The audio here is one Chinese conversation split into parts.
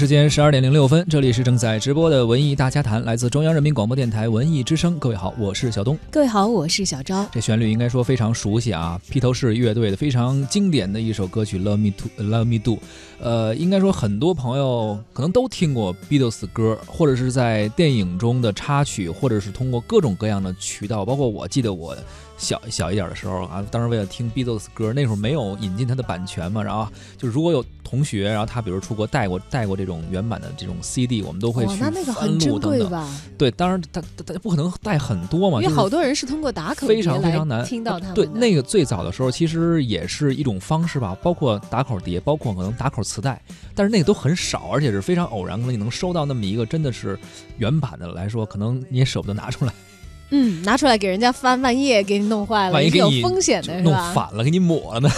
时间十二点零六分，这里是正在直播的文艺大家谈，来自中央人民广播电台文艺之声。各位好，我是小东。各位好，我是小昭。这旋律应该说非常熟悉啊，披头士乐队的非常经典的一首歌曲《Love Me To Love Me Do》。呃，应该说很多朋友可能都听过 Beatles 歌，或者是在电影中的插曲，或者是通过各种各样的渠道。包括我记得我小小一点的时候啊，当时为了听 Beatles 歌，那时候没有引进它的版权嘛，然后就如果有同学，然后他比如出国带过带过这种原版的这种 CD，我们都会去翻录等等。对，当然他他他不可能带很多嘛，因为就是好多人是通过打口非常非常难听到他们对，那个最早的时候其实也是一种方式吧，包括打口碟，包括可能打口磁带，但是那个都很少，而且是非常偶然，可能你能收到那么一个真的是原版的来说，可可能你也舍不得拿出来，嗯，拿出来给人家翻，万一也给你弄坏了，万一给你风险的，是弄吧？反了，给你抹了呢，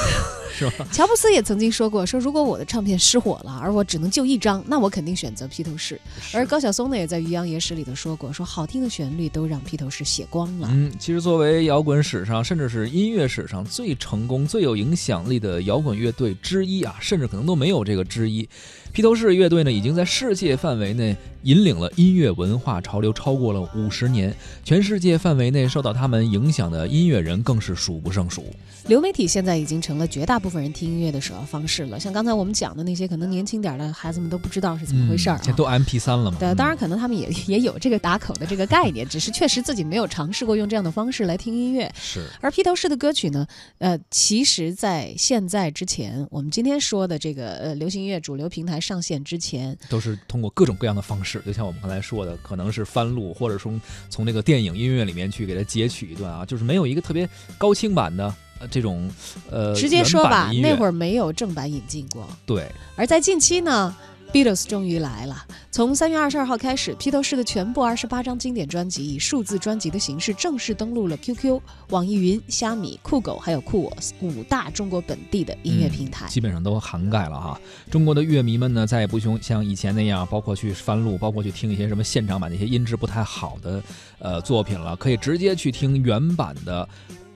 是吧？乔布斯也曾经说过，说如果我的唱片失火了，而我只能就一张，那我肯定选择披头士。而高晓松呢，也在《渔洋野史》里头说过，说好听的旋律都让披头士写光了。嗯，其实作为摇滚史上，甚至是音乐史上最成功、最有影响力的摇滚乐队之一啊，甚至可能都没有这个之一。披头士乐队呢，已经在世界范围内引领了音乐文化潮流超过了五十年，全世界范围内受到他们影响的音乐人更是数不胜数。流媒体现在已经成了绝大部分人听音乐的首要方式了。像刚才我们讲的那些，可能年轻点的孩子们都不知道是怎么回事儿、啊嗯现在都 MP 三了嘛？对，嗯当然可能他们也 也有这个打口的这个概念，只是确实自己没有尝试过用这样的方式来听音乐。是而披头士的歌曲呢，呃，其实在现在之前，我们今天说的这个呃流行音乐主流平台上线之前，都是通过各种各样的方式，就像我们刚才说的，可能是翻录，或者说从那个电影音乐里面去给它截取一段啊，就是没有一个特别高清版的呃这种呃直接说吧，那会儿儿没有正版引进过。对而在近期呢，Beatles 终于来了。从三月二十二号开始，披头士的全部二十八张经典专辑以数字专辑的形式正式登陆了 QQ、网易云、虾米、酷狗还有酷我五大中国本地的音乐平台。基本上都涵盖了哈。中国的乐迷们呢，再也不用像以前那样，包括去翻录，包括去听一些什么现场版那些音质不太好的呃作品了，可以直接去听原版的。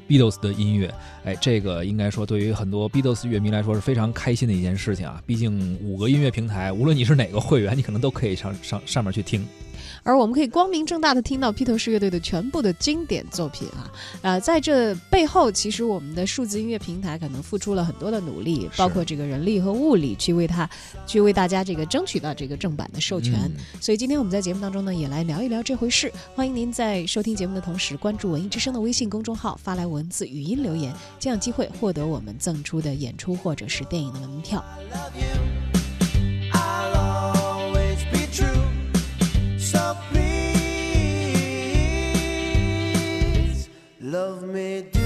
Beatles 的音乐，哎，这个应该说对于很多 Beatles 乐迷来说是非常开心的一件事情啊！毕竟五个音乐平台，无论你是哪个会员，你可能都可以上上上面去听。而我们可以光明正大的听到披头士乐队的全部的经典作品啊，呃，在这背后，其实我们的数字音乐平台可能付出了很多的努力，包括这个人力和物力，去为它，去为大家这个争取到这个正版的授权。嗯所以今天我们在节目当中呢，也来聊一聊这回事。欢迎您在收听节目的同时，关注文艺之声的微信公众号，发来文字、语音留言，这样机会获得我们赠出的演出或者是电影的门票。love you. Love me do.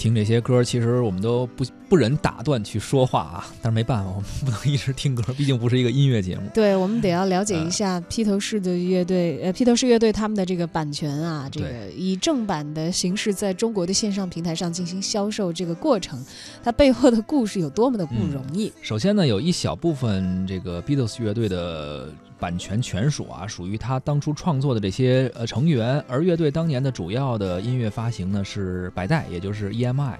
听这些歌，其实我们都不不忍打断去说话啊，但是没办法，我们不能一直听歌，毕竟不是一个音乐节目。对，我们得要了解一下披头士的乐队，呃，披头士乐队他们的这个版权啊，这个以正版的形式在中国的线上平台上进行销售这个过程，它背后的故事有多么的不容易。首先呢，有一小部分这个 Beatles 乐队的版权权属啊，属于他当初创作的这些呃成员，而乐队当年的主要的音乐发行呢是百代，也就是 EMI。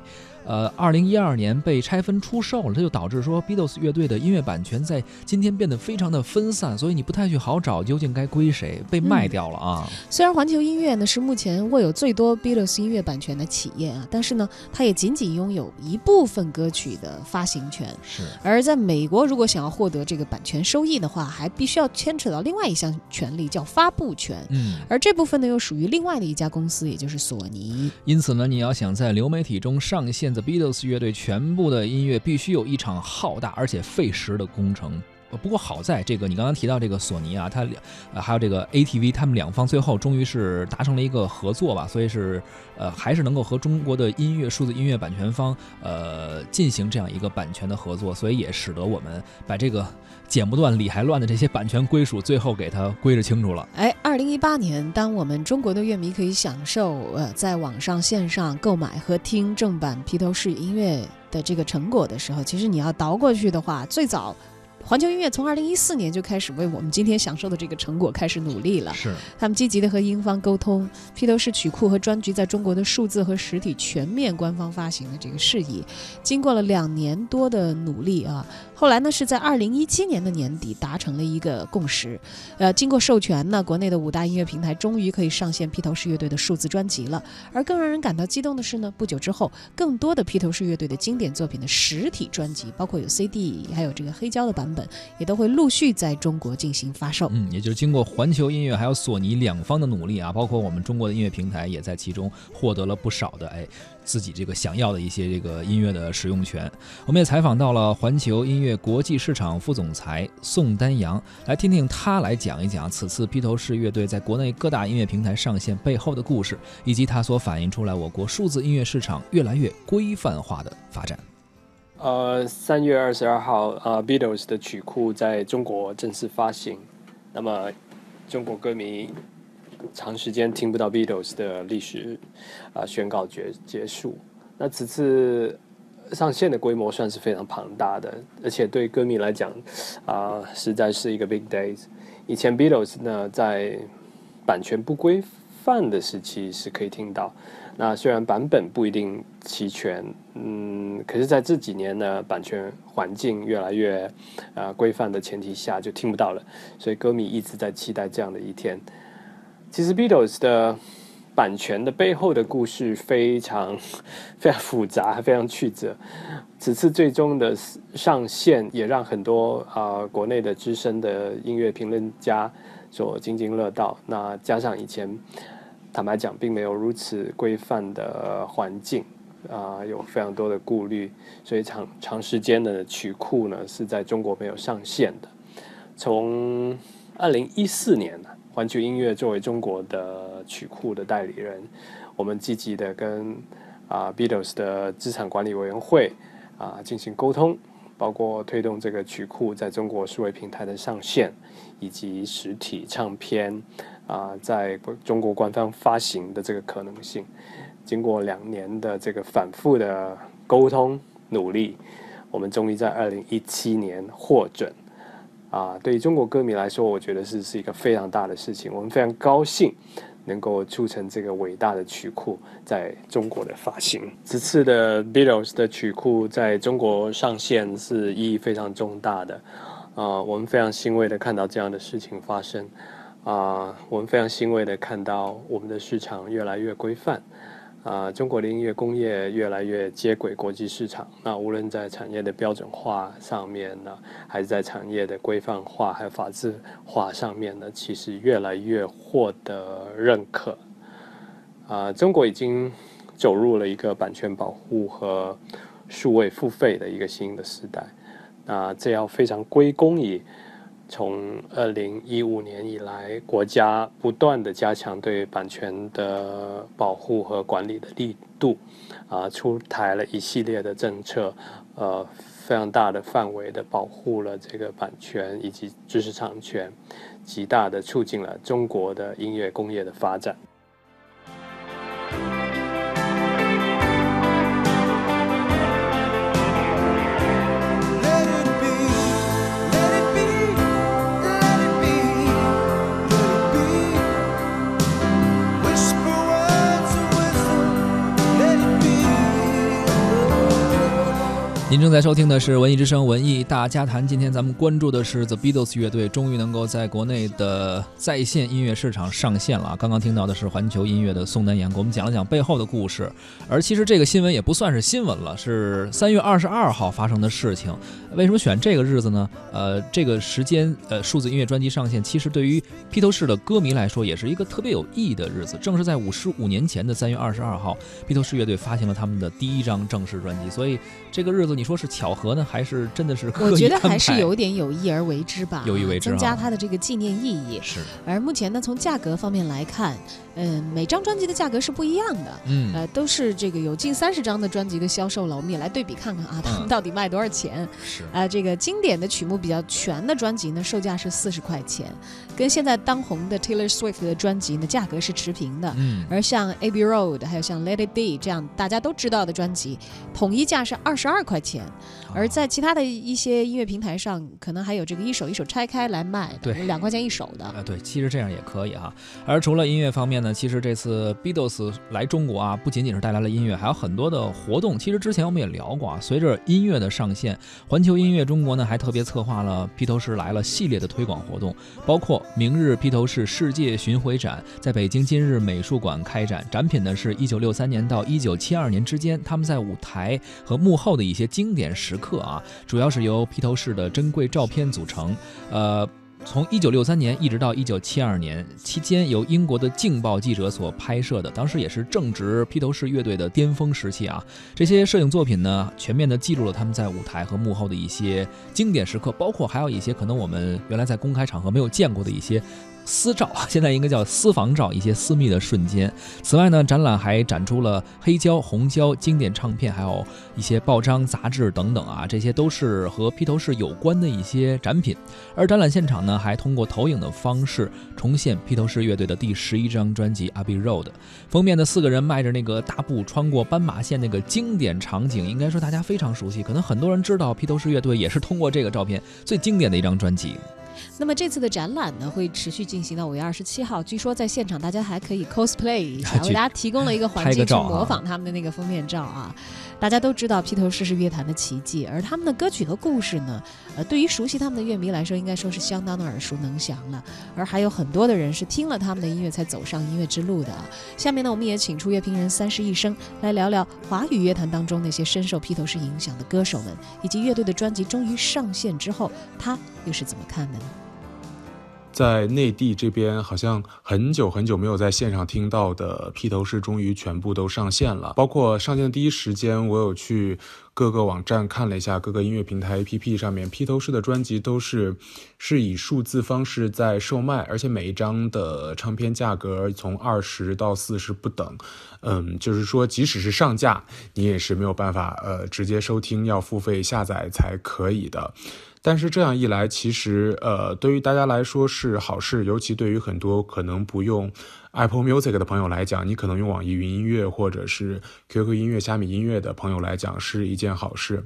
呃，二零一二年被拆分出售了，这就导致说 Beatles 乐队的音乐版权在今天变得非常的分散，所以你不太去好找究竟该归谁，被卖掉了啊。虽然环球音乐呢是目前握有最多 Beatles 音乐版权的企业啊，但是呢，它也仅仅拥有一部分歌曲的发行权。是，而在美国，如果想要获得这个版权收益的话，还必须要牵扯到另外一项权利，叫发布权。嗯。而这部分呢，又属于另外的一家公司，也就是索尼。因此呢，你要想在流媒体中上线 The Beatles 乐队全部的音乐，必须有一场浩大而且费时的工程。不过好在这个，你刚刚提到这个索尼啊，它呃还有这个 ATV，他们两方最后终于是达成了一个合作吧，所以是呃还是能够和中国的音乐数字音乐版权方呃进行这样一个版权的合作，所以也使得我们把这个剪不断理还乱的这些版权归属最后给它归置清楚了。哎，二零一八年，当我们中国的乐迷可以享受呃在网上线上购买和听正版披头士音乐的这个成果的时候，其实你要倒过去的话，最早。环球音乐从二零一四年就开始为我们今天享受的这个成果开始努力了。是，他们积极的和英方沟通，披头士曲库和专辑在中国的数字和实体全面官方发行的这个事宜，经过了两年多的努力啊，后来呢是在二零一七年的年底达成了一个共识，呃，经过授权呢，国内的五大音乐平台终于可以上线披头士乐队的数字专辑了。而更让人感到激动的是呢，不久之后，更多的披头士乐队的经典作品的实体专辑，包括有 CD，还有这个黑胶的版本，也都会陆续在中国进行发售。嗯，也就是经过环球音乐还有索尼两方的努力啊，包括我们中国的音乐平台也在其中获得了不少的哎自己这个想要的一些这个音乐的使用权。我们也采访到了环球音乐国际市场副总裁宋丹阳，来听听他来讲一讲此次披头士乐队在国内各大音乐平台上线背后的故事，以及它所反映出来我国数字音乐市场越来越规范化的发展。呃，三月二十二号，呃，Beatles 的曲库在中国正式发行。那么，中国歌迷长时间听不到 Beatles 的历史啊、宣告结结束。那此次上线的规模算是非常庞大的，而且对歌迷来讲啊、实在是一个 big days。以前 Beatles 呢，在版权不规范的时期是可以听到。那虽然版本不一定齐全，嗯，可是在这几年呢，版权环境越来越呃规范的前提下，就听不到了。所以歌迷一直在期待这样的一天。其实 Beatles 的版权的背后的故事非常 非常复杂，非常曲折。此次最终的上线，也让很多啊、呃国内的资深的音乐评论家所津津乐道。那加上以前。坦白讲，并没有如此规范的环境啊、有非常多的顾虑，所以长长时间的曲库呢是在中国没有上线的。从二零一四年，环球音乐作为中国的曲库的代理人，我们积极的跟啊、Beatles 的资产管理委员会啊、进行沟通，包括推动这个曲库在中国数位平台的上线，以及实体唱片。啊、在中国官方发行的这个可能性，经过两年的这个反复的沟通努力，我们终于在二零一七年获准。啊、对于中国歌迷来说，我觉得是是一个非常大的事情，我们非常高兴能够促成这个伟大的曲库在中国的发行。此次的 Beatles 的曲库在中国上线是意义非常重大的，啊、我们非常欣慰的看到这样的事情发生。啊、我们非常欣慰的看到我们的市场越来越规范，啊、中国的音乐工业越来越接轨国际市场。那无论在产业的标准化上面呢，还是在产业的规范化还有法治化上面呢，其实越来越获得认可。啊、中国已经走入了一个版权保护和数位付费的一个新的时代。那这要非常归功于从二零一五年以来，国家不断的加强对版权的保护和管理的力度，啊，出台了一系列的政策，呃，非常大的范围的保护了这个版权以及知识产权，极大的促进了中国的音乐工业的发展。您正在收听的是《文艺之声·文艺大家谈》。今天咱们关注的是 The Beatles 乐队终于能够在国内的在线音乐市场上线了啊。刚刚听到的是环球音乐的宋丹阳给我们讲了讲背后的故事。而其实这个新闻也不算是新闻了，是三月二十二号发生的事情。为什么选这个日子呢？呃，这个时间，呃，数字音乐专辑上线，其实对于披头士的歌迷来说，也是一个特别有意义的日子。正是在五十五年前的三月二十二号，披头士乐队发行了他们的第一张正式专辑。所以这个日子，你说是巧合呢，还是真的是我觉得还是有点有意而为之吧，有意为之增加啊它的这个纪念意义。是，而目前呢，从价格方面来看，嗯，每张专辑的价格是不一样的。嗯，呃，都是这个有近三十张的专辑的销售了，我们也来对比看看啊，他们嗯到底卖多少钱？是，啊，这个经典的曲目比较全的专辑呢，售价是四十块钱，跟现在当红的 Taylor Swift 的专辑呢，价格是持平的。嗯，而像 Abbey Road 还有像 Let It Be 这样大家都知道的专辑，统一价是二十二块钱。而在其他的一些音乐平台上，可能还有这个一首一首拆开来卖，对两块钱一首的。啊，对，其实这样也可以哈。而除了音乐方面呢，其实这次 Beatles 来中国啊，不仅仅是带来了音乐，还有很多的活动。其实之前我们也聊过啊，随着音乐的上线，环球音乐中国呢还特别策划了披头士来了系列的推广活动，包括明日披头士世界巡回展在北京今日美术馆开展，展品呢是一九六三年到一九七二年之间，他们在舞台和幕后的一些经典时刻啊，主要是由披头士的珍贵照片组成，呃。从一九六三年一直到一九七二年期间，由英国的《镜报》记者所拍摄的，当时也是正值披头士乐队的巅峰时期啊。这些摄影作品呢，全面的记录了他们在舞台和幕后的一些经典时刻，包括还有一些可能我们原来在公开场合没有见过的一些私照，现在应该叫私房照，一些私密的瞬间。此外呢，展览还展出了黑胶、红胶、经典唱片，还有一些报章、杂志等等啊，这些都是和披头士有关的一些展品。而展览现场呢，还通过投影的方式重现披头士乐队的第十一张专辑《Abbey Road》。封面的四个人迈着那个大步穿过斑马线那个经典场景，应该说大家非常熟悉。可能很多人知道披头士乐队也是通过这个照片最经典的一张专辑。那么这次的展览呢，会持续进行到五月二十七号。据说在现场大家还可以 cosplay 一下，为大家提供了一个环境去模仿他们的那个封面照啊。大家都知道披头士是乐坛的奇迹，而他们的歌曲和故事呢，呃，对于熟悉他们的乐迷来说，应该说是相当的耳熟能详了。而还有很多的人是听了他们的音乐才走上音乐之路的啊。下面呢，我们也请出乐评人三十一生来聊聊华语乐坛当中那些深受披头士影响的歌手们，以及乐队的专辑终于上线之后，他又是怎么看的呢？在内地这边，好像很久很久没有在线上听到的披头士，终于全部都上线了。包括上线的第一时间，我有去各个网站看了一下，各个音乐平台 APP 上面，披头士的专辑都是是以数字方式在售卖，而且每一张的唱片价格从二十到四十不等。嗯，就是说，即使是上架，你也是没有办法呃直接收听，要付费下载才可以的。但是这样一来，其实呃，对于大家来说是好事，尤其对于很多可能不用 Apple Music 的朋友来讲，你可能用网易云音乐或者是 QQ 音乐、虾米音乐的朋友来讲，是一件好事。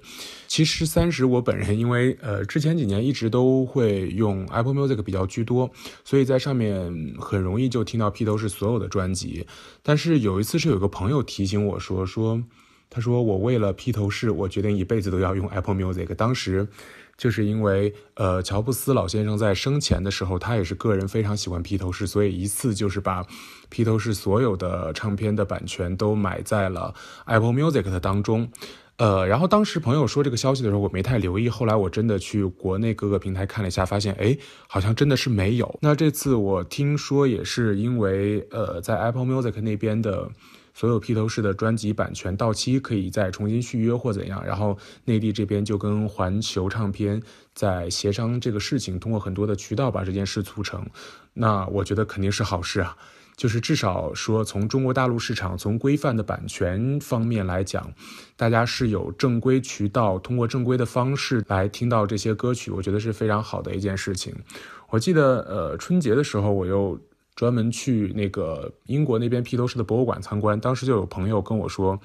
其实三十，我本人因为呃之前几年一直都会用 Apple Music 比较居多，所以在上面很容易就听到披头士所有的专辑。但是有一次是有个朋友提醒我说说，他说我为了披头士，我决定一辈子都要用 Apple Music。当时。就是因为呃，乔布斯老先生在生前的时候，他也是个人非常喜欢披头士，所以一次就是把披头士所有的唱片的版权都买在了 Apple Music 的当中。呃，然后当时朋友说这个消息的时候，我没太留意。后来我真的去国内各个平台看了一下，发现哎，好像真的是没有。那这次我听说也是因为呃，在 Apple Music 那边的所有披头士的专辑版权到期可以再重新续约或怎样，然后内地这边就跟环球唱片在协商这个事情，通过很多的渠道把这件事促成。那我觉得肯定是好事啊。就是至少说，从中国大陆市场，从规范的版权方面来讲，大家是有正规渠道，通过正规的方式来听到这些歌曲，我觉得是非常好的一件事情。我记得，呃，春节的时候，我又专门去那个英国那边披头士的博物馆参观，当时就有朋友跟我说，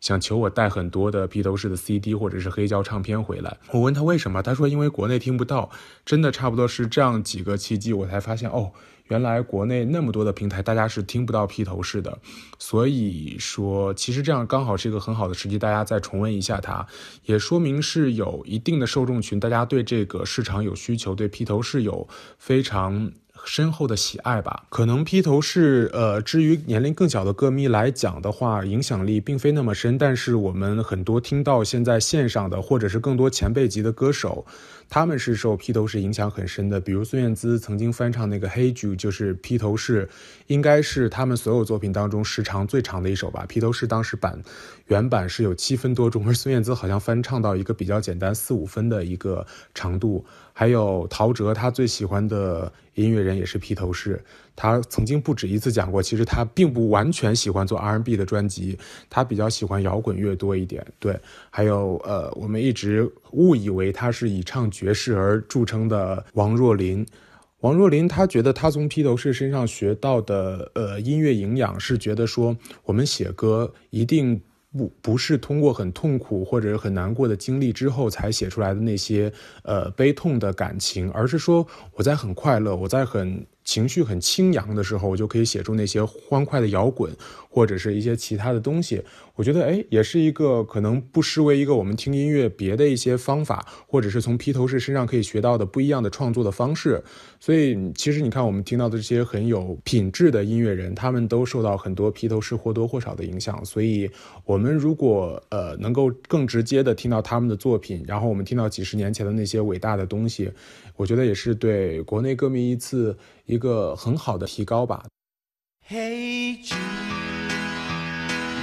想求我带很多的披头士的 CD 或者是黑胶唱片回来。我问他为什么，他说因为国内听不到。真的差不多是这样几个契机，我才发现哦。原来国内那么多的平台，大家是听不到披头士的，所以说其实这样刚好是一个很好的时机，大家再重温一下它，也说明是有一定的受众群，大家对这个市场有需求，对披头士有非常深厚的喜爱吧。可能披头士，呃，至于年龄更小的歌迷来讲的话，影响力并非那么深，但是我们很多听到现在线上的，或者是更多前辈级的歌手。他们是受披头士影响很深的，比如孙燕姿曾经翻唱那个《Hey Jude》，就是披头士，应该是他们所有作品当中时长最长的一首吧。披头士当时版原版是有七分多钟，而孙燕姿好像翻唱到一个比较简单四五分的一个长度。还有陶喆，他最喜欢的音乐人也是披头士。他曾经不止一次讲过，其实他并不完全喜欢做 R&B 的专辑，他比较喜欢摇滚乐多一点。对，还有呃，我们一直误以为他是以唱爵士而著称的王若琳。王若琳，他觉得他从披头士身上学到的呃音乐营养是觉得说，我们写歌一定。不不是通过很痛苦或者很难过的经历之后才写出来的那些呃悲痛的感情，而是说我在很快乐，我在很。情绪很清扬的时候，我就可以写出那些欢快的摇滚，或者是一些其他的东西。我觉得，哎，也是一个可能不失为一个我们听音乐别的一些方法，或者是从披头士身上可以学到的不一样的创作的方式。所以，其实你看，我们听到的这些很有品质的音乐人，他们都受到很多披头士或多或少的影响。所以，我们如果呃能够更直接的听到他们的作品，然后我们听到几十年前的那些伟大的东西。我觉得也是对国内歌迷一次一个很好的提高吧。Hey Jude,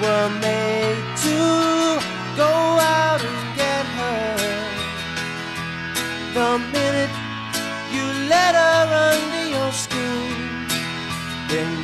were made to go out and get her. The minute you let her under your skin, then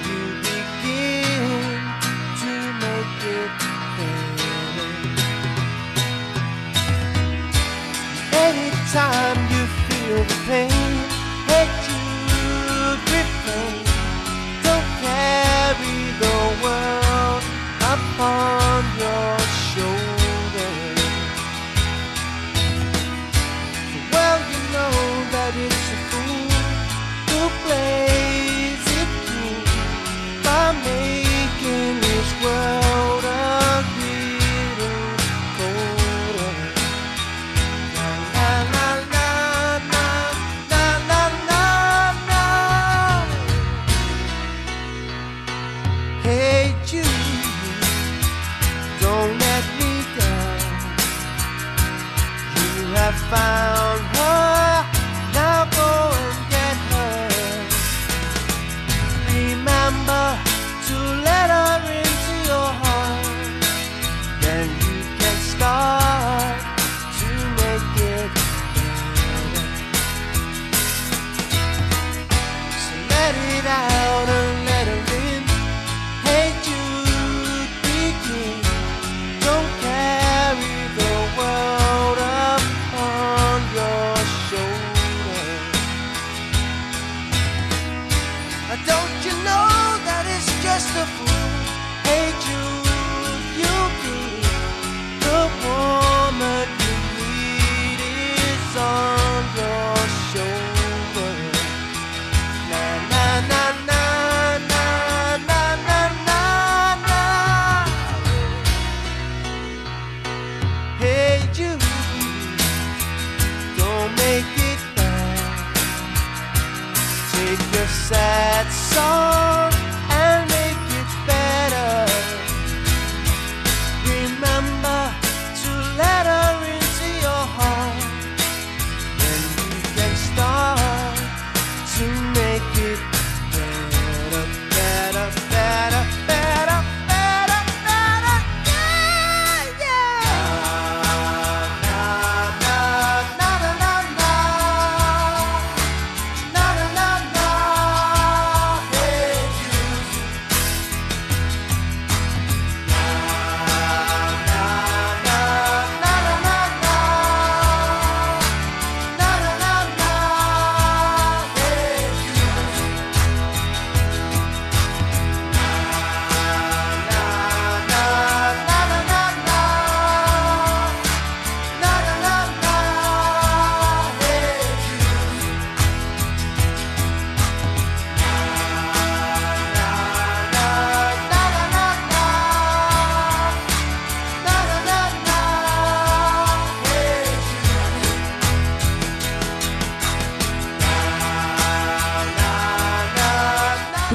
found know that it's just a fool?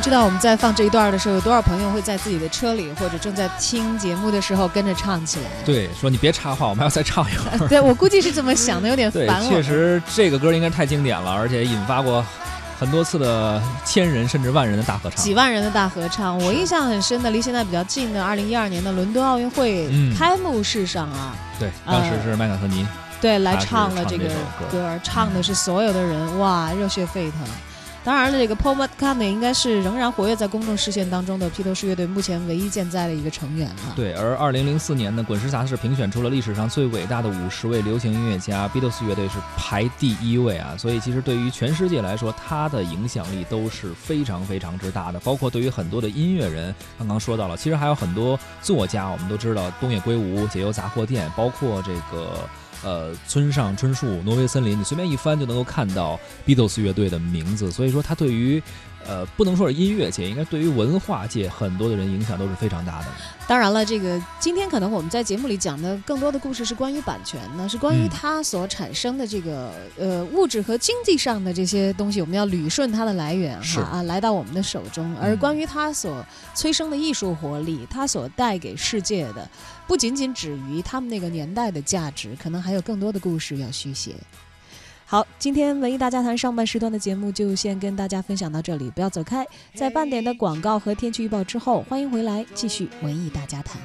知道我们在放这一段的时候，有多少朋友会在自己的车里或者正在听节目的时候跟着唱起来？对，说你别插话，我们还要再唱一会儿。对我估计是这么想的，有点烦，我。确实这个歌应该太经典了，而且引发过很多次的千人甚至万人的大合唱几。万人的大合唱，我印象很深的，离现在比较近的，二零一二年的伦敦奥运会嗯开幕式上啊，对，当时是麦卡特尼。对，来唱了这个歌，唱的是所有的人，哇，热血沸腾。当然了，这个 Paul McCartney 应该是仍然活跃在公众视线当中的披头士乐队目前唯一健在的一个成员了。对，而二零零四年呢，滚石杂志评选出了历史上最伟大的五十位流行音乐家，Beatles 乐队是排第一位啊。所以其实对于全世界来说，它的影响力都是非常非常之大的。包括对于很多的音乐人，刚刚说到了，其实还有很多作家，我们都知道东野圭吾、解忧杂货店，包括这个。呃，村上春树、挪威森林，你随便一翻就能够看到 Beatles 乐队的名字，所以说他对于，呃，不能说是音乐界，应该对于文化界很多的人影响都是非常大的。当然了，这个今天可能我们在节目里讲的更多的故事是关于版权呢，是关于嗯它所产生的这个呃物质和经济上的这些东西，我们要捋顺它的来源哈啊，来到我们的手中。而嗯关于它所催生的艺术活力，它所带给世界的，不仅仅止于他们那个年代的价值，可能还有更多的故事要续写。好，今天文艺大家谈上半时段的节目就先跟大家分享到这里，不要走开。在半点的广告和天气预报之后，欢迎回来继续文艺大家谈。